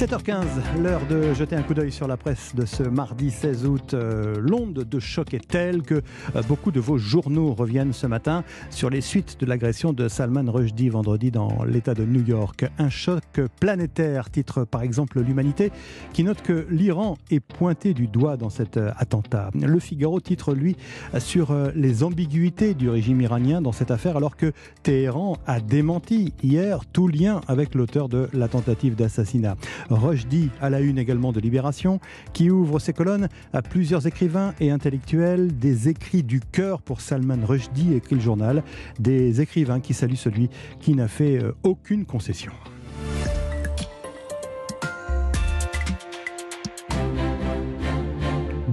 7h15, l'heure de jeter un coup d'œil sur la presse de ce mardi 16 août. Euh, l'onde de choc est telle que euh, beaucoup de vos journaux reviennent ce matin sur les suites de l'agression de Salman Rushdie vendredi dans l'État de New York. Un choc planétaire, titre par exemple l'Humanité, qui note que l'Iran est pointé du doigt dans cet euh, attentat. Le Figaro titre, lui, sur les ambiguïtés du régime iranien dans cette affaire, alors que Téhéran a démenti hier tout lien avec l'auteur de la tentative d'assassinat. Rushdie à la une également de Libération, qui ouvre ses colonnes à plusieurs écrivains et intellectuels, des écrits du cœur pour Salman Rushdie, écrit le journal, des écrivains qui saluent celui qui n'a fait euh, aucune concession.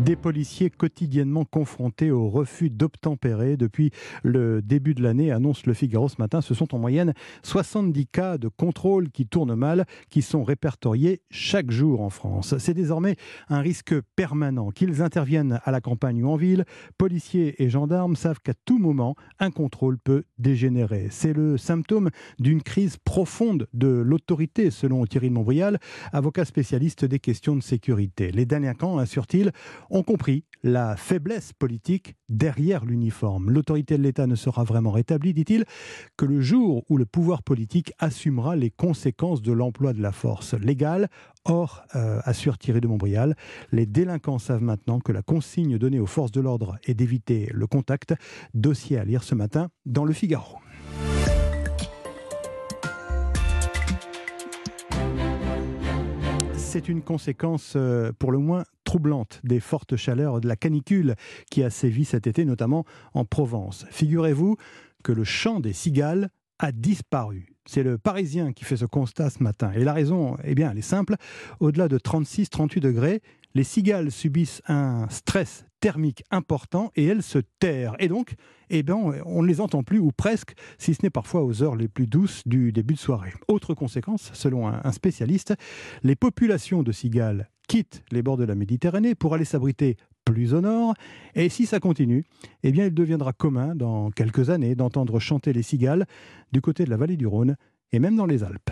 Des policiers quotidiennement confrontés au refus d'obtempérer depuis le début de l'année, annonce le Figaro ce matin. Ce sont en moyenne 70 cas de contrôle qui tournent mal, qui sont répertoriés chaque jour en France. C'est désormais un risque permanent. Qu'ils interviennent à la campagne ou en ville, policiers et gendarmes savent qu'à tout moment, un contrôle peut dégénérer. C'est le symptôme d'une crise profonde de l'autorité, selon Thierry Montbrial, avocat spécialiste des questions de sécurité. Les délinquants, assure-t-il, ont compris la faiblesse politique derrière l'uniforme. L'autorité de l'État ne sera vraiment rétablie, dit-il, que le jour où le pouvoir politique assumera les conséquences de l'emploi de la force légale. Or, euh, assure Thierry de Montbrial, les délinquants savent maintenant que la consigne donnée aux forces de l'ordre est d'éviter le contact. Dossier à lire ce matin dans le Figaro. c'est une conséquence euh, pour le moins troublante des fortes chaleurs de la canicule qui a sévi cet été, notamment en Provence. Figurez-vous que le chant des cigales a disparu. C'est le Parisien qui fait ce constat ce matin. Et la raison, eh bien, elle est simple. Au-delà de 36-38 degrés, les cigales subissent un stress thermique important et elles se terrent. Et donc, eh bien, on ne les entend plus, ou presque, si ce n'est parfois aux heures les plus douces du début de soirée. Autre conséquence, selon un spécialiste, les populations de cigales quittent les bords de la Méditerranée pour aller s'abriter plus au nord. Et si ça continue, eh bien, il deviendra commun dans quelques années d'entendre chanter les cigales du côté de la vallée du Rhône et même dans les Alpes.